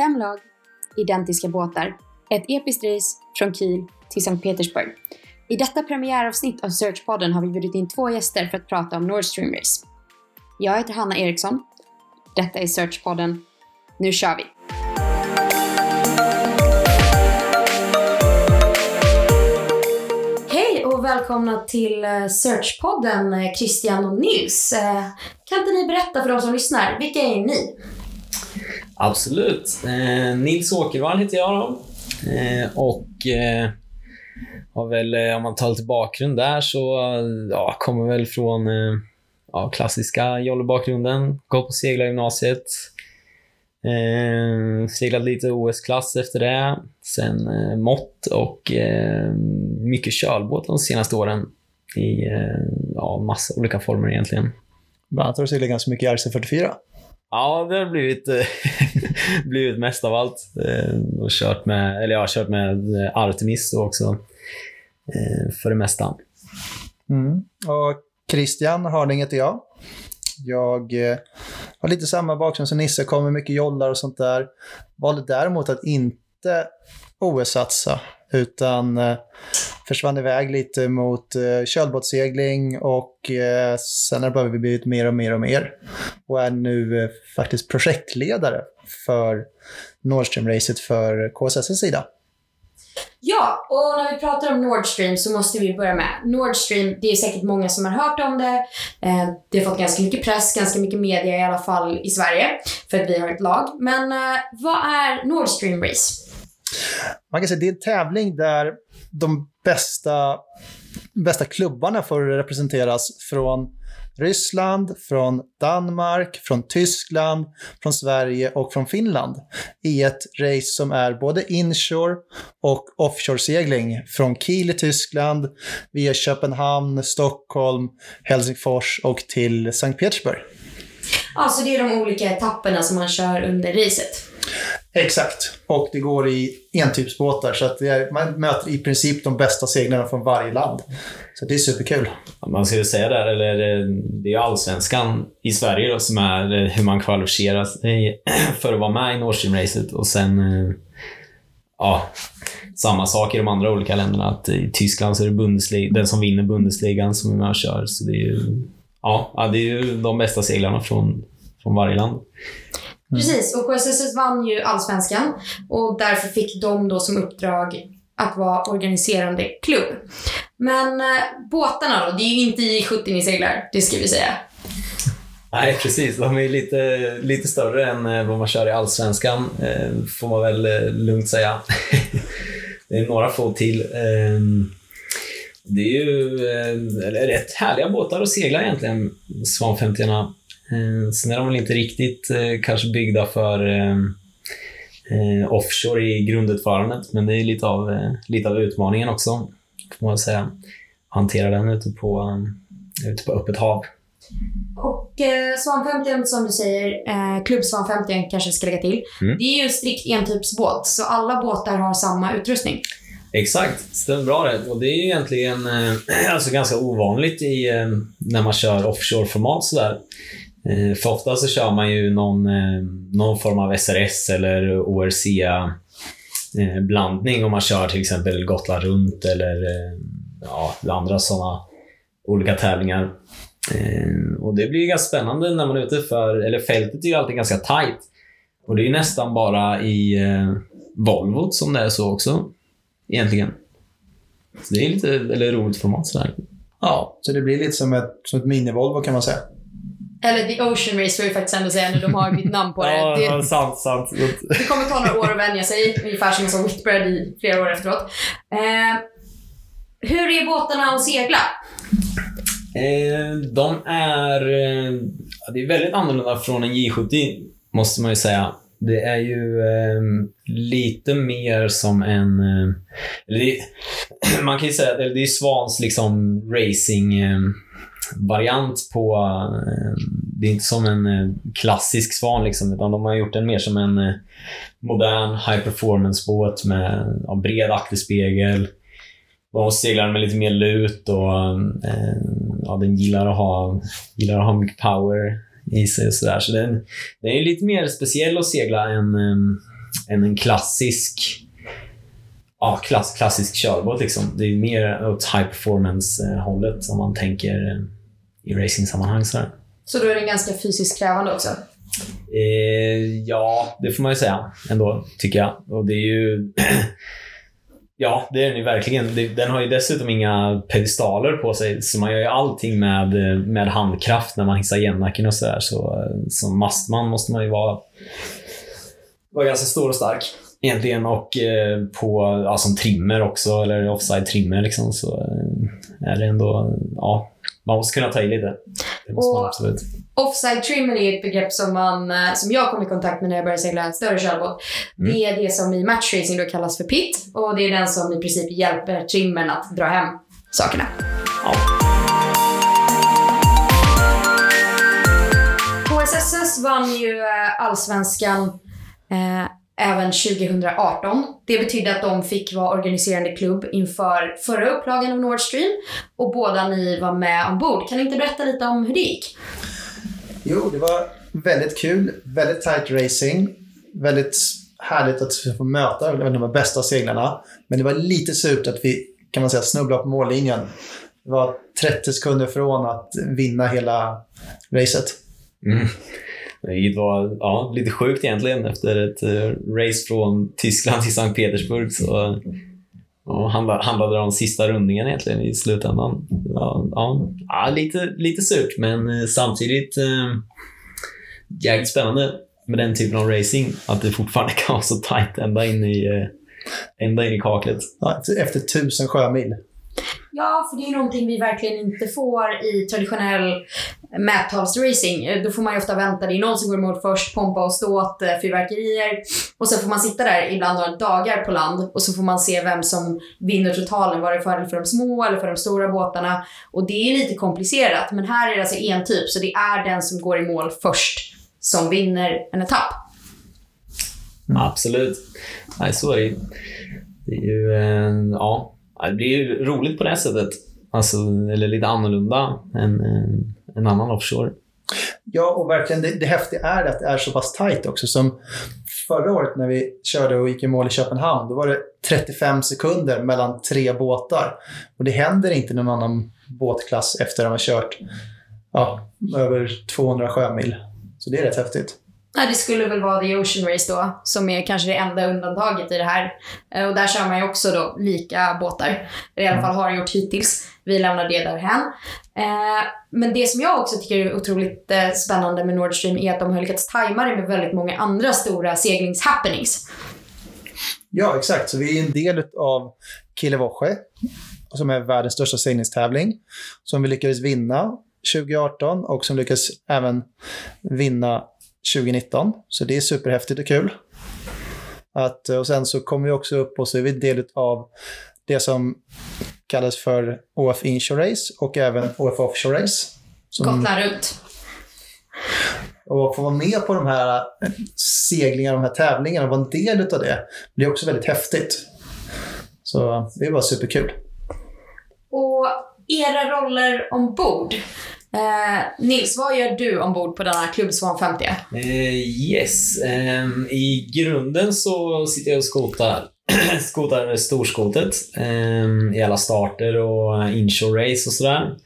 fem lag, identiska båtar, ett episkt race från Kiel till Sankt Petersburg. I detta premiäravsnitt av Searchpodden har vi bjudit in två gäster för att prata om Nord Stream Race. Jag heter Hanna Eriksson. Detta är Searchpodden. Nu kör vi! Hej och välkomna till eh, Searchpodden eh, Christian och Nils. Eh, kan inte ni berätta för de som lyssnar, vilka är ni? Absolut. Eh, Nils Åkervall heter jag då. Eh, och eh, har väl, eh, om man tar lite bakgrund där, så eh, ja, kommer väl från eh, ja, klassiska jollebakgrunden. Gått på seglargymnasiet. Eh, seglat lite OS-klass efter det. Sen eh, mått och eh, mycket kölbåt de senaste åren. I eh, ja, massa olika former egentligen. Bland annat har du seglat ganska mycket RC44. Ja, det har blivit, eh, blivit mest av allt. Eh, och kört med, eller jag har kört med eh, Artemis också. För det mesta. Mm. Och Christian Harding heter jag. Jag har lite samma bakgrund som Nisse, kommer mycket jollar och sånt där. Valde däremot att inte OS-satsa, utan försvann iväg lite mot eh, kölbåtssegling och eh, sen har det bara blivit mer och mer och mer. Och är nu eh, faktiskt projektledare för Nord Stream-racet för KSS sida. Ja, och när vi pratar om Nord Stream så måste vi börja med Nord Stream. Det är säkert många som har hört om det. Eh, det har fått ganska mycket press, ganska mycket media i alla fall i Sverige för att vi har ett lag. Men eh, vad är Nord Stream Race? Man kan säga att det är en tävling där de bästa, bästa klubbarna får representeras från Ryssland, från Danmark, från Tyskland, från Sverige och från Finland i ett race som är både inshore och offshore-segling från Kiel i Tyskland via Köpenhamn, Stockholm, Helsingfors och till Sankt Petersburg. Alltså det är de olika etapperna som man kör under racet. Exakt. Och det går i entypsbåtar så att är, man möter i princip de bästa seglarna från varje land. Så det är superkul. Man ska ju säga där, eller eh, det är ju allsvenskan i Sverige då, som är eh, hur man kvalificerar sig för att vara med i Nord Stream-racet. Och sen, eh, ja, samma sak i de andra olika länderna. Att I Tyskland så är det Bundesliga, den som vinner Bundesligan som är med och kör. Så det är ju, ja, ja, det är ju de bästa seglarna från, från varje land. Precis, och KSS vann ju allsvenskan och därför fick de då som uppdrag att vara organiserande klubb. Men eh, båtarna då, det är ju inte J70 ni seglar, det ska vi säga. Nej, precis. De är lite, lite större än eh, vad man kör i Allsvenskan, eh, får man väl lugnt säga. det är några få till. Eh, Det är ju eh, rätt härliga båtar att segla egentligen, Svan 50 eh, Sen är de väl inte riktigt eh, kanske byggda för eh, offshore i grundutförandet, men det är lite av, lite av utmaningen också, får man säga. Hantera den ute på, ute på öppet hav. Och eh, Svan 50 som du säger, eh, Klubb Svan 50 kanske ska lägga till. Mm. Det är ju en strikt entypsbåt, så alla båtar har samma utrustning. Exakt, stämmer bra det. Och det är egentligen eh, alltså ganska ovanligt i, eh, när man kör offshore-format sådär. Eh, för ofta så kör man ju någon, eh, någon form av SRS eller ORC-blandning eh, om man kör till exempel Gotland runt eller ja, andra sådana olika tävlingar. Och det blir ju ganska spännande när man är ute för, eller fältet är ju alltid ganska tight. Och det är ju nästan bara i Volvot Volvo som det är så också egentligen. Så det är lite eller roligt format sådär. Ja, så det blir lite som ett, som ett mini-Volvo kan man säga. Eller The Ocean Race får vi faktiskt ändå säga nu, de har bytt namn på det. det. sant, sant. Det kommer ta några år att vänja sig, ungefär som jag sa Whitbread i flera år efteråt. Eh, hur är båtarna att segla? Eh, de är... Eh, ja, det är väldigt annorlunda från en J70, måste man ju säga. Det är ju eh, lite mer som en... Eh, det, man kan ju säga att det är Svans liksom racing... Variant på... Eh, det är inte som en eh, klassisk Svan, liksom, utan de har gjort den mer som en eh, modern high performance-båt med ja, bred akterspegel. De seglar med lite mer lut och ja, den gillar att, ha, gillar att ha mycket power i sig och sådär. Så den, den är lite mer speciell att segla än, än en klassisk ja, klass, klassisk körbåt. Liksom. Det är mer åt high performance-hållet om man tänker i racing-sammanhang. Så, så då är den ganska fysiskt krävande också? Eh, ja, det får man ju säga ändå, tycker jag. Och det är ju... ja, det är den ju verkligen. Den har ju dessutom inga pedestaler på sig, så man gör ju allting med, med handkraft när man hissar gennacken och sådär. Så som mastman måste man ju vara, vara ganska stor och stark egentligen. Och eh, på, ja, som trimmer också, eller offside trimmer liksom, så eh, är det ändå, ja, man måste kunna ta i lite. Det måste och man absolut. Offside trimmer är ett begrepp som, man, eh, som jag kom i kontakt med när jag började segla en större körbåt. Mm. Det är det som i matchracing då kallas för pit och det är den som i princip hjälper trimmern att dra hem sakerna. Ja. HSSS vann ju eh, allsvenskan eh, även 2018. Det betydde att de fick vara organiserande klubb inför förra upplagan av Nord Stream och båda ni var med ombord. Kan ni inte berätta lite om hur det gick? Jo, det var väldigt kul. Väldigt tight racing. Väldigt härligt att få möta de bästa seglarna. Men det var lite surt att vi, kan man säga, snubblade på mållinjen. Det var 30 sekunder från att vinna hela racet. Mm. Vilket var ja, lite sjukt egentligen efter ett eh, race från Tyskland till Sankt Petersburg. Så och handlade, handlade om sista rundningen egentligen i slutändan. Ja, ja, ja lite, lite surt, men eh, samtidigt eh, jävligt spännande med den typen av racing. Att det fortfarande kan vara så tight ända in i, eh, ända in i kaklet. Ja, efter tusen sjömil. Ja, för det är någonting vi verkligen inte får i traditionell mättalsracing. Då får man ju ofta vänta. Det är någon som går emot först, pompa och ståt, eh, fyrverkerier. Och sen får man sitta där ibland några dagar på land och så får man se vem som vinner totalen. Var det fördel för de små eller för de stora båtarna? Och det är lite komplicerat. Men här är det alltså en typ, så det är den som går i mål först som vinner en etapp. Mm. Absolut. Nej, så är det ju. Det är ju, eh, ja, det blir ju roligt på det sättet. Alltså, eller lite annorlunda än en, annan offshore. Ja, och verkligen det, det häftiga är att det är så pass tight också. Som förra året när vi körde och gick i mål i Köpenhamn, då var det 35 sekunder mellan tre båtar. Och det händer inte i någon annan båtklass efter att de har kört ja, över 200 sjömil. Så det är rätt häftigt. Ja, det skulle väl vara The Ocean Race då, som är kanske det enda undantaget i det här. Eh, och där kör man ju också då lika båtar. I alla fall har gjort hittills. Vi lämnar det därhän. Eh, men det som jag också tycker är otroligt eh, spännande med Nord Stream är att de har lyckats tajma det med väldigt många andra stora seglingshappenings. Ja, exakt. Så vi är en del av Kilevoche, som är världens största seglingstävling, som vi lyckades vinna 2018 och som lyckades även vinna 2019. Så det är superhäftigt och kul. Att, och sen så kommer vi också upp och så är vi del av det som kallas för OF Inshore Race och även OF Offshore Race. Gotland runt. Och få vara med på de här seglingarna, de här tävlingarna och vara en del av det blir också väldigt häftigt. Så det var superkul. Och era roller ombord, Eh, Nils, vad gör du ombord på denna Klubb Svan 50? Eh, yes. Eh, I grunden så sitter jag och skotar, skotar storskotet eh, i alla starter och inshore race och sådär.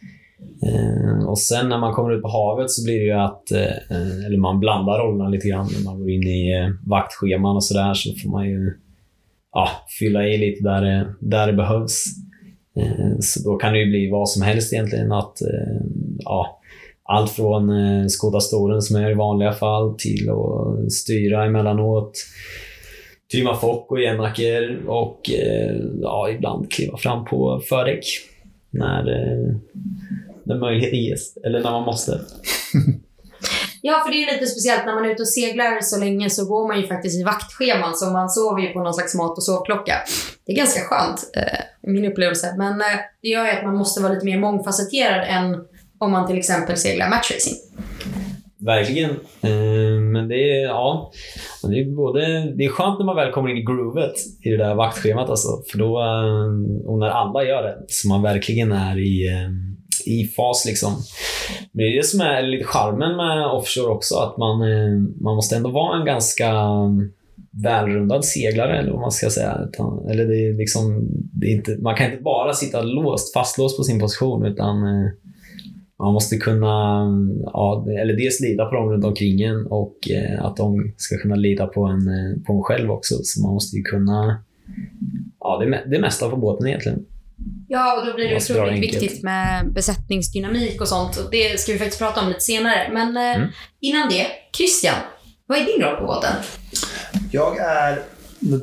Eh, och sen när man kommer ut på havet så blir det ju att, eh, eller man blandar rollerna lite grann. När man går in i eh, vaktscheman och sådär så får man ju ja, fylla i lite där det, där det behövs. Eh, så då kan det ju bli vad som helst egentligen. Att, eh, ja, allt från eh, skåda stolen som är i vanliga fall till att styra emellanåt. Trimma fock och jämnacker och eh, ja, ibland kliva fram på fördäck när, när möjligheten ges, eller när man måste. Ja, för det är lite speciellt när man är ute och seglar så länge så går man ju faktiskt i vaktscheman så man sover ju på någon slags mat och sovklocka. Det är ganska skönt, min upplevelse. Men eh, det gör ju att man måste vara lite mer mångfacetterad än om man till exempel seglar matchracing. Verkligen. Eh, men det är, ja, det är, både, det är skönt när man väl kommer in i groovet i det där vaktschemat. Alltså, för då, eh, och när alla gör det, så man verkligen är i i fas. Liksom. Men det är det som är lite charmen med offshore också, att man, man måste ändå vara en ganska välrundad seglare, eller vad man ska säga. Utan, eller det är liksom, det är inte, man kan inte bara sitta låst, fastlåst på sin position, utan eh, man måste kunna ja, eller dels lita på dem runt omkring en och eh, att de ska kunna lita på en, eh, på en själv också. Så man måste ju kunna ja, det, det mesta på båten egentligen. Ja, och då blir det otroligt viktigt med besättningsdynamik och sånt. Och det ska vi faktiskt prata om lite senare. Men Mm. innan det, Christian, vad är din roll på båten? Jag är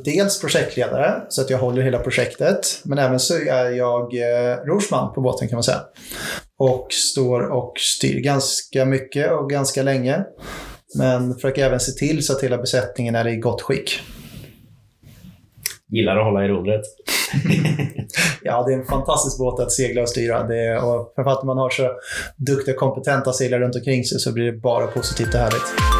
dels projektledare, så att jag håller hela projektet. Men även så är jag eh, rorsman på båten kan man säga. Och står och styr ganska mycket och ganska länge. Men försöker även se till så att hela besättningen är i gott skick. Gillar att hålla i rodret. Ja, det är en fantastisk båt att segla och styra. Det är, och framförallt när man har så duktiga, kompetenta seglare runt omkring sig så blir det bara positivt och härligt.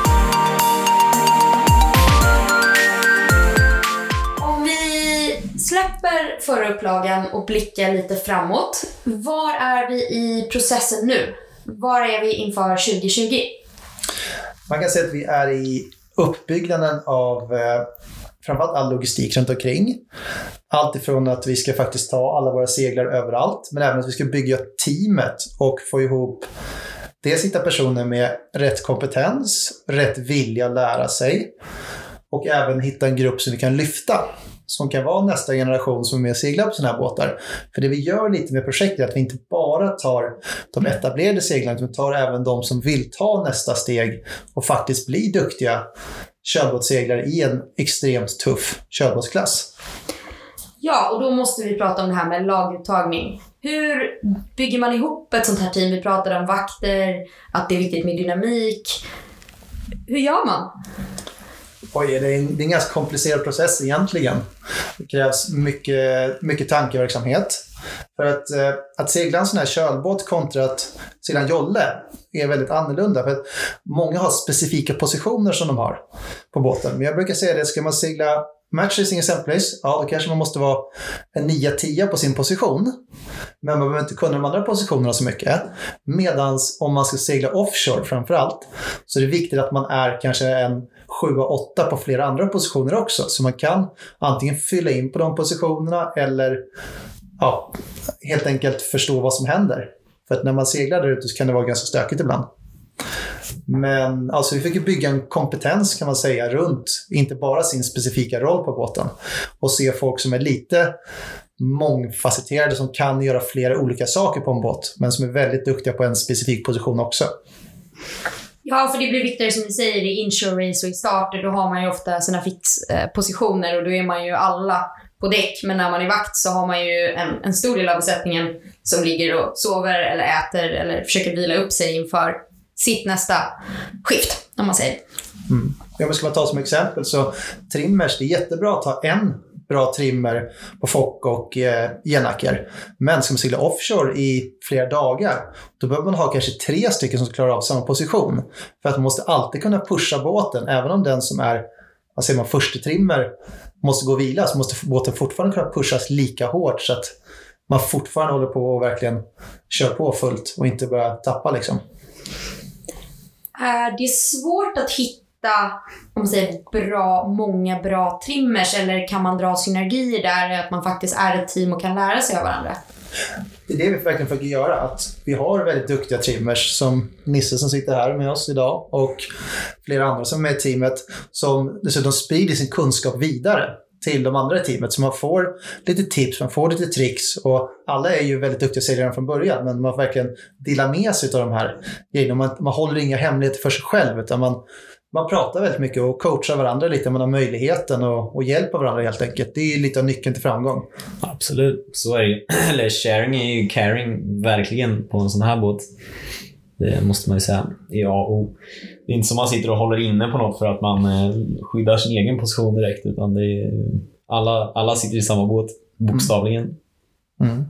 Förra upplagan och blicka lite framåt. Var är vi i processen nu? Var är vi inför 2020? Man kan säga att vi är i uppbyggnaden av eh, framförallt all logistik runt omkring. Allt ifrån att vi ska faktiskt ta alla våra seglar överallt, men även att vi ska bygga teamet och få ihop dels hitta personer med rätt kompetens, rätt vilja att lära sig och även hitta en grupp som vi kan lyfta. Som kan vara nästa generation som är med och seglar på sådana här båtar. För det vi gör lite med projektet är att vi inte bara tar de etablerade seglarna, utan vi tar även de som vill ta nästa steg och faktiskt bli duktiga körbåtsseglare i en extremt tuff körbåtsklass. Ja, och då måste vi prata om det här med laguttagning. Hur bygger man ihop ett sånt här team? Vi pratade om vakter, att det är viktigt med dynamik. Hur gör man? Oj, det är en, det är en ganska komplicerad process egentligen. Det krävs mycket, mycket tankeverksamhet. För att, eh, att segla en sån här kölbåt kontra att segla en jolle är väldigt annorlunda. För att många har specifika positioner som de har på båten. Men jag brukar säga det, ska man segla matchracing exempelvis, ja då kanske man måste vara en 9-10 på sin position. Men man behöver inte kunna de andra positionerna så mycket. Medan om man ska segla offshore framför allt, så är det viktigt att man är kanske en 7-8 på flera andra positioner också. Så man kan antingen fylla in på de positionerna eller ja, helt enkelt förstå vad som händer. För att när man seglar där ute så kan det vara ganska stökigt ibland. Men alltså vi fick ju bygga en kompetens kan man säga runt, inte bara sin specifika roll på båten. Och se folk som är lite mångfacetterade som kan göra flera olika saker på en båt. Men som är väldigt duktiga på en specifik position också. Ja, för det blir viktigare som ni säger i inshore race och i starter. Då har man ju ofta sina fixpositioner och då är man ju alla på däck. Men när man är vakt så har man ju en, en stor del av besättningen som ligger och sover eller äter eller försöker vila upp sig inför sitt nästa skift, om man säger. Mm. Om jag ska bara ta som exempel så trimmers, det är jättebra att ha en bra trimmer på Fock och eh, genacker. Men ska man segla offshore i flera dagar, då behöver man ha kanske tre stycken som klarar av samma position. För att man måste alltid kunna pusha båten, även om den som är vad säger man, första trimmer måste gå och vila, så måste båten fortfarande kunna pushas lika hårt så att man fortfarande håller på och verkligen kör på fullt och inte börjar tappa liksom. Eh, är det svårt att hitta om man säger, bra, många bra trimmers eller kan man dra synergier där, att man faktiskt är ett team och kan lära sig av varandra? Det är det vi verkligen försöker göra. Att vi har väldigt duktiga trimmers som Nisse som sitter här med oss idag och flera andra som är med i teamet som dessutom sprider sin kunskap vidare till de andra i teamet. Så man får lite tips, man får lite tricks och alla är ju väldigt duktiga säljare från början men man får verkligen dela med sig av de här grejerna. Man, man håller inga hemligheter för sig själv utan man, man pratar väldigt mycket och coachar varandra lite. Man har möjligheten och, och hjälper varandra helt enkelt. Det är lite av nyckeln till framgång. Absolut, så är det ju. Eller sharing är ju caring, verkligen, på en sån här båt. Det måste man ju säga är A och O. Det är inte som man sitter och håller inne på något för att man eh, skyddar sin egen position direkt, utan det är, alla, alla sitter i samma båt, bokstavligen. Mm. mm.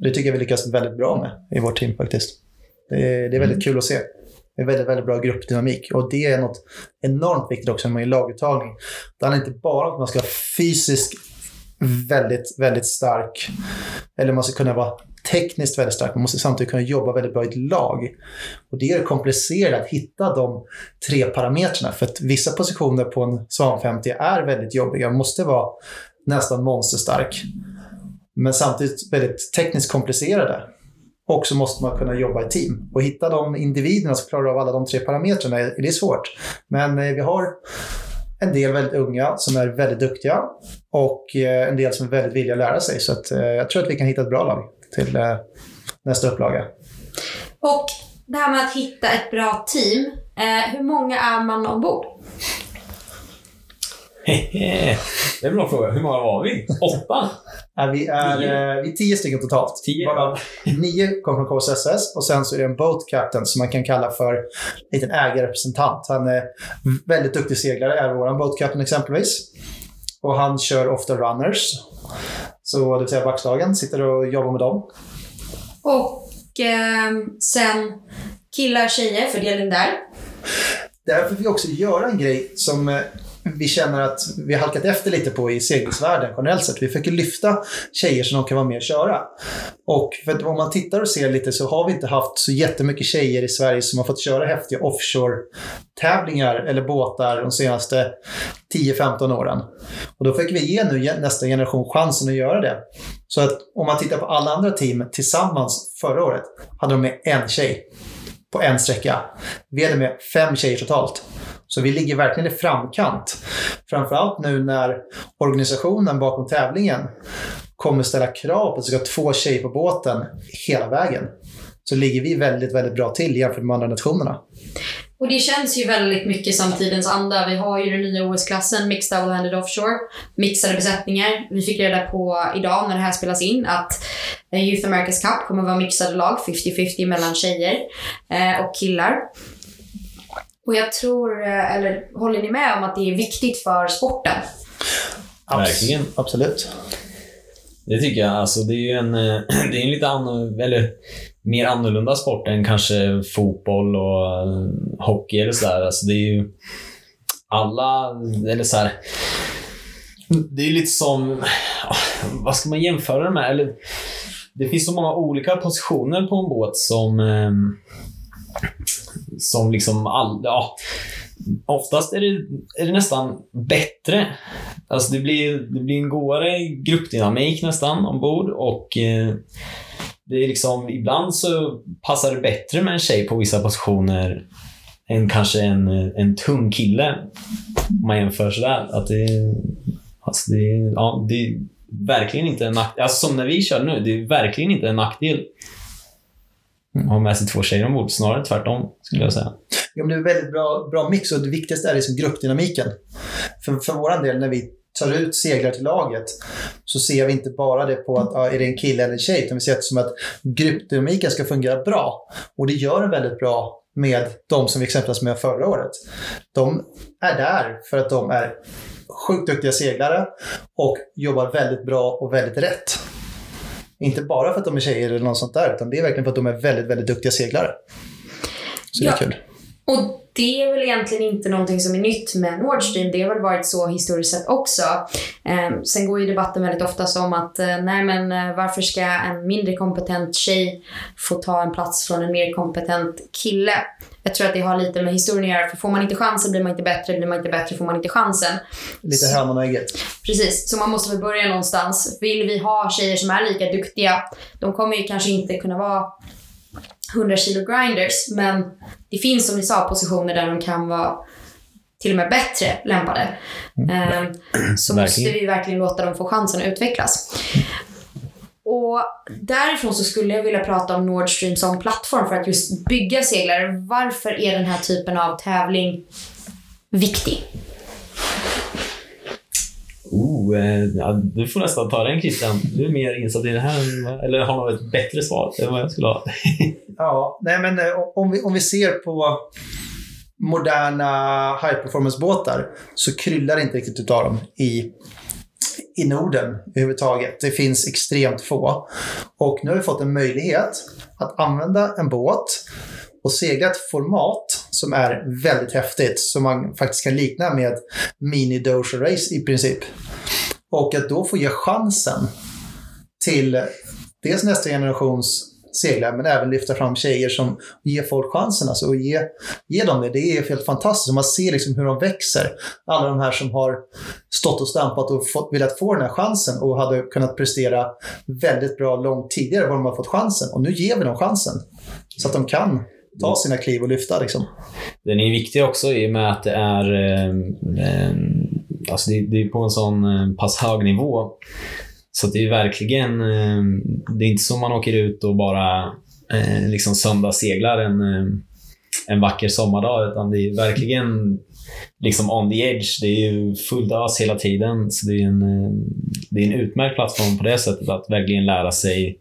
Det tycker jag vi lyckas väldigt bra med i vårt team faktiskt. Det är, det är väldigt kul att se. Det är väldigt, väldigt bra gruppdynamik. Och det är något enormt viktigt också när man är laguttagning. Det handlar inte bara om att man ska vara fysiskt väldigt, väldigt stark. Eller man ska kunna vara tekniskt väldigt stark. Man måste samtidigt kunna jobba väldigt bra i ett lag. Och det är komplicerat att hitta de tre parametrarna. För att vissa positioner på en Svan 50 är väldigt jobbiga. Man måste vara nästan monsterstark. Men samtidigt väldigt tekniskt komplicerade. Och så måste man kunna jobba i team. Och hitta de individerna som klarar av alla de tre parametrarna, det är svårt. Men eh, vi har en del väldigt unga som är väldigt duktiga och eh, en del som är väldigt villiga att lära sig. Så att, eh, jag tror att vi kan hitta ett bra lag till nästa upplaga. Och det här med att hitta ett bra team. hur många är man ombord? det är en bra fråga. Hur många var vi? Åtta? Ja, vi, är, eh, vi är tio stycken totalt. Tio, Bara nio kommer från KSSS och sen så är det en boat captain som man kan kalla för en liten ägarrepresentant. Han är väldigt duktig seglare, är vår boat captain exempelvis. Och han kör ofta runners. Så det vill säga backslagen, sitter och jobbar med dem. Och eh, sen killar, tjejer, fördelning där. Där får vi också göra en grej som eh, vi känner att vi har halkat efter lite på i seglingsvärlden generellt sett. Vi försöker lyfta tjejer så de kan vara med och köra. Och för om man tittar och ser lite så har vi inte haft så jättemycket tjejer i Sverige som har fått köra häftiga offshore-tävlingar eller båtar de senaste 10-15 åren. Och då fick vi ge nu nästa generation chansen att göra det. Så att om man tittar på alla andra team tillsammans förra året hade de med en tjej på en sträcka. Vi hade med fem tjejer totalt. Så vi ligger verkligen i framkant. Framförallt nu när organisationen bakom tävlingen kommer ställa krav på att det ska vara två tjejer på båten hela vägen. Så ligger vi väldigt, väldigt bra till jämfört med de andra nationerna. Och det känns ju väldigt mycket som tidens anda. Vi har ju den nya OS-klassen, Mixed Double-Handed Offshore, mixade besättningar. Vi fick reda på idag när det här spelas in att eh, Youth America's Cup kommer att vara mixade lag, 50-50 mellan tjejer eh, och killar. Och jag tror, eh, eller håller ni med om att det är viktigt för sporten? Verkligen. Absolut. Det tycker jag. Alltså, det är ju en, eh, det är en lite annorlunda, eller mer annorlunda sport än kanske fotboll och eh, hockey eller sådär. Alltså, det är ju alla, eller så här, Det är lite som, vad ska man jämföra det med? Eller, det finns så många olika positioner på en båt som ehm, som liksom all, ja, oftast är det, är det nästan bättre. Alltså det blir, det blir en godare gruppdynamik nästan ombord och eh, det är liksom, ibland så passar det bättre med en tjej på vissa positioner än kanske en, en tung kille. Om man jämför sådär. Att det, alltså det, ja, det är verkligen inte en nackdel. Alltså som när vi kör nu, det är verkligen inte en nackdel Mm. ha med sig två tjejer ombord. Snarare tvärtom, skulle jag säga. Ja, men det är en väldigt bra, bra mix och det viktigaste är liksom gruppdynamiken. För, för vår del, när vi tar ut seglare till laget så ser vi inte bara det på att ja, är det en kille eller en tjej, utan vi ser det som att gruppdynamiken ska fungera bra. Och det gör den väldigt bra med de som vi exempelvis med förra året. De är där för att de är sjukt duktiga seglare och jobbar väldigt bra och väldigt rätt. Inte bara för att de är tjejer eller något sånt där, utan det är verkligen för att de är väldigt, väldigt duktiga seglare. Så ja. det är kul. Och det är väl egentligen inte någonting som är nytt med Nord Stream. Det har väl varit så historiskt sett också. Eh, sen går ju debatten väldigt ofta som att eh, nej men eh, varför ska en mindre kompetent tjej få ta en plats från en mer kompetent kille? Jag tror att det har lite med historien att göra. För får man inte chansen blir man inte bättre. Blir man inte bättre får man inte chansen. Lite hönan och ägget. Precis, så man måste väl börja någonstans. Vill vi ha tjejer som är lika duktiga, de kommer ju kanske inte kunna vara 100 kilo grinders, men det finns som ni sa positioner där de kan vara till och med bättre lämpade. Mm. Ehm, så måste vi verkligen låta dem få chansen att utvecklas. Och därifrån så skulle jag vilja prata om Nord Stream som plattform för att just bygga seglare. Varför är den här typen av tävling viktig? Oh, eh, ja, du får nästan ta den Christian. Du är mer insatt i det här, eller har något ett bättre svar än vad jag skulle ha. ja, nej men eh, om vi, om vi ser på moderna high performance-båtar så kryllar det inte riktigt utav dem i i Norden överhuvudtaget. Det finns extremt få. Och nu har vi fått en möjlighet att använda en båt och segla ett format som är väldigt häftigt, som man faktiskt kan likna med mini doja race i princip. Och att då få ge chansen till dels nästa generations seglare, men även lyfta fram tjejer som ger folk chansen. Alltså, och ge, ge dem det. Det är helt fantastiskt. Man ser liksom hur de växer. Alla de här som har stått och stampat och fått, velat få den här chansen och hade kunnat prestera väldigt bra långt tidigare vad de har fått chansen. Och nu ger vi dem chansen. Så att de kan ta sina kliv och lyfta. Liksom. Den är viktig också i och med att det är, eh, eh, alltså det, det är på en sån eh, pass hög nivå. Så det är verkligen, eh, det är inte så man åker ut och bara eh, liksom söndagsseglar en, eh, en vacker sommardag, utan det är verkligen liksom on the edge. Det är ju fullt ös hela tiden. Så det är, en, det är en utmärkt plattform på det sättet att verkligen lära sig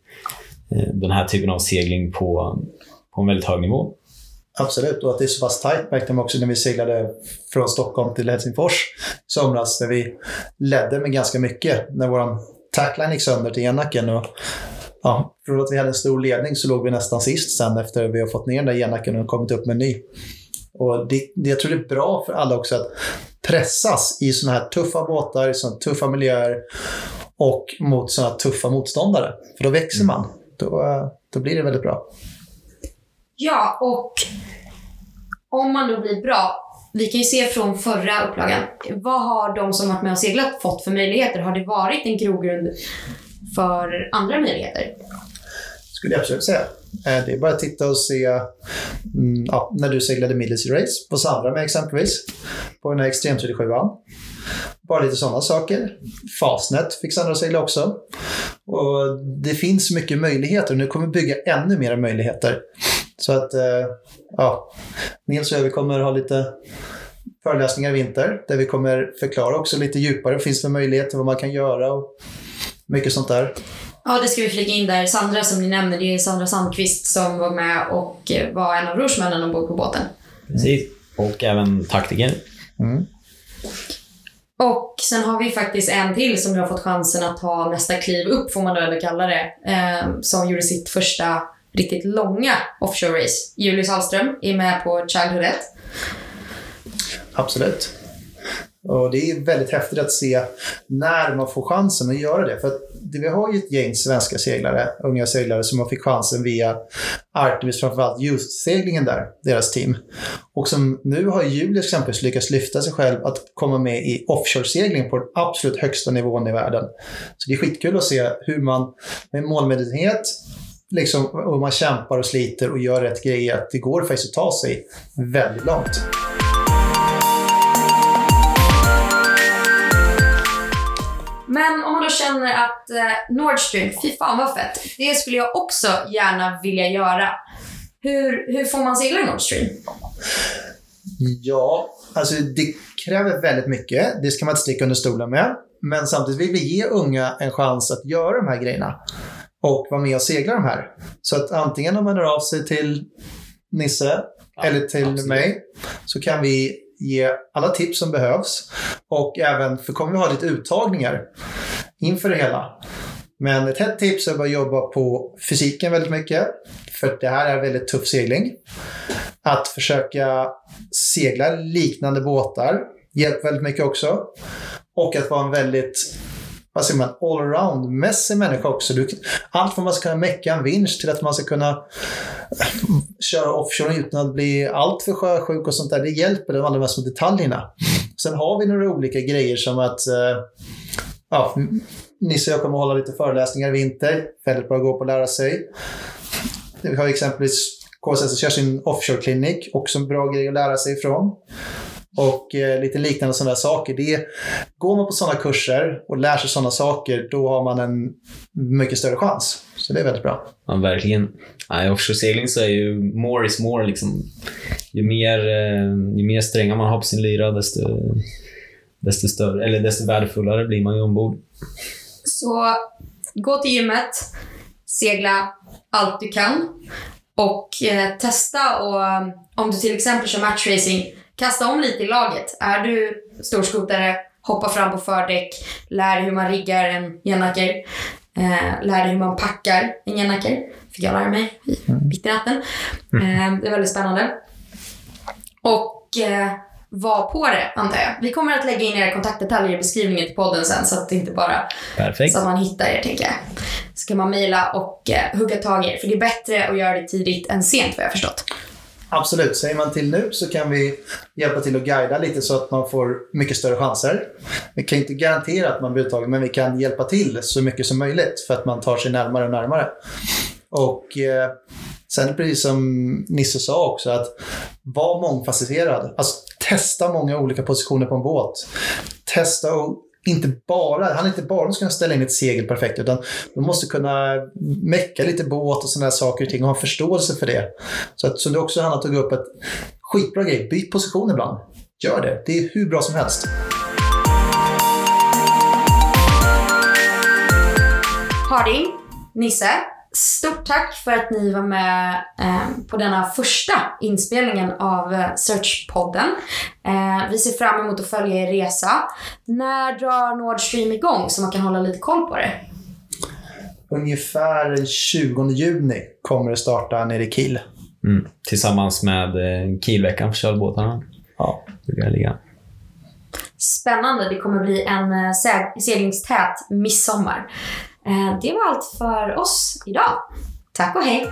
den här typen av segling på, på en väldigt hög nivå. Absolut, och att det är så pass tajt märkte man också när vi seglade från Stockholm till Helsingfors i somras, där vi ledde med ganska mycket. När våran tackline gick sönder till enacken. Och, ja, från att vi hade en stor ledning så låg vi nästan sist sen efter vi har fått ner den där enacken och kommit upp med en ny. Och det, det, jag tror det är bra för alla också att pressas i sådana här tuffa båtar, i sådana tuffa miljöer och mot sådana tuffa motståndare. För då växer man. Då, då blir det väldigt bra. Ja, och om man då blir bra, vi kan ju se från förra upplagan, vad har de som varit med och seglat fått för möjligheter? Har det varit en grogrund för andra möjligheter? skulle jag absolut säga. Eh, det är bara att titta och se mm, ja, när du seglade Middles Race på Sandra med exempelvis. På den här Extrem 37 Bara lite sådana saker. Fastnet fick Sandra segla också. Och det finns mycket möjligheter och nu kommer vi bygga ännu mer möjligheter. Så att, eh, ja, Nils och jag vi kommer ha lite föreläsningar i vinter där vi kommer förklara också lite djupare finns för möjligheter, vad man kan göra och mycket sånt där. Ja, det ska vi flika in där. Sandra som ni nämner, det är Sandra Sandqvist som var med och var en av rorsmännen ombord på båten. Precis, och även taktiker. Mm. Och sen har vi faktiskt en till som har fått chansen att ta nästa kliv upp, får man då ändå kalla det, eh, som gjorde sitt första riktigt långa offshore race. Julius Hallström är med på Childhood 1. Absolut. Och det är väldigt häftigt att se när man får chansen att göra det. För att vi har ju ett gäng svenska seglare, unga seglare, som har fick chansen via Artemis, framförallt Youth-seglingen där, deras team. Och som nu har Julius exempelvis lyckats lyfta sig själv att komma med i offshore-segling på den absolut högsta nivån i världen. Så det är skitkul att se hur man med målmedvetenhet liksom, och man kämpar och sliter och gör rätt grejer, att det går faktiskt att ta sig väldigt långt. Men om man då känner att eh, Nordstream, fy fan vad fett. Det skulle jag också gärna vilja göra. Hur, hur får man segla Nordstream? Ja, alltså det kräver väldigt mycket. Det ska man inte sticka under stolen med. Men samtidigt vill vi ge unga en chans att göra de här grejerna och vara med och segla de här. Så att antingen om man hör av sig till Nisse ja, eller till absolut. mig så kan vi ge alla tips som behövs. Och även, för kommer vi ha lite uttagningar inför det hela. Men ett hett tips är att jobba på fysiken väldigt mycket. För det här är väldigt tuff segling. Att försöka segla liknande båtar hjälper väldigt mycket också. Och att vara en väldigt vad säger man, allround-mässig människa också. Du, allt från att man ska kunna mecka en vinsch till att man ska kunna köra offshore utan att bli alltför sjösjuk och sånt där. Det hjälper de allra mest med detaljerna. Sen har vi några olika grejer som att eh, ja, Nisse och jag kommer att hålla lite föreläsningar i vinter. Väldigt bra att gå på och lära sig. Vi har exempelvis KSS kör sin offshore-klinik, också en bra grej att lära sig ifrån och eh, lite liknande sådana saker. Det, går man på sådana kurser och lär sig sådana saker, då har man en mycket större chans. Så det är väldigt bra. Ja, verkligen. I offshore-segling så är ju more is more. Liksom. Ju, mer, eh, ju mer strängar man har på sin lyra, desto, desto, större, eller desto värdefullare blir man ju ombord. Så gå till gymmet, segla allt du kan och eh, testa. Och Om du till exempel kör matchracing, kasta om lite i laget. Är du storskotare, hoppa fram på fördäck, lär dig hur man riggar en genacker, eh, lär dig hur man packar en genacker. fick jag lära mig mm. mitt i natten. Eh, det är väldigt spännande. Och eh, vara på det, antar jag. Vi kommer att lägga in era kontaktdetaljer i beskrivningen till podden sen så att det inte bara Perfekt. så att man hittar er, tänker jag. Så kan man mejla och eh, hugga tag i er, för det är bättre att göra det tidigt än sent, vad jag har förstått. Absolut. Säger man till nu så kan vi hjälpa till att guida lite så att man får mycket större chanser. Vi kan inte garantera att man blir uttagen, men vi kan hjälpa till så mycket som möjligt för att man tar sig närmare och närmare. Och eh, sen precis som Nisse sa också, att vara mångfacetterad. Alltså testa många olika positioner på en båt. Testa och inte bara, han är inte bara ska ställa in ett segel perfekt, utan de måste kunna mecka lite båt och sådana saker och ting och ha förståelse för det. Så att, som du också Hanna tog upp, att skitbra grej, byt position ibland. Gör det, det är hur bra som helst. Harding, Nisse, stort tack för att ni var med eh, på denna första inspelningen av eh, Search-podden. Eh, vi ser fram emot att följa er resa. När drar Nord Stream igång så man kan hålla lite koll på det? Ungefär den 20 juni kommer det starta nere i Kiel. Mm. Tillsammans med Kielveckan för kölbåtarna. Ja. Ligga. Spännande. Det kommer bli en seg- seglingstät midsommar. Eh, det var allt för oss idag. Tack och hej!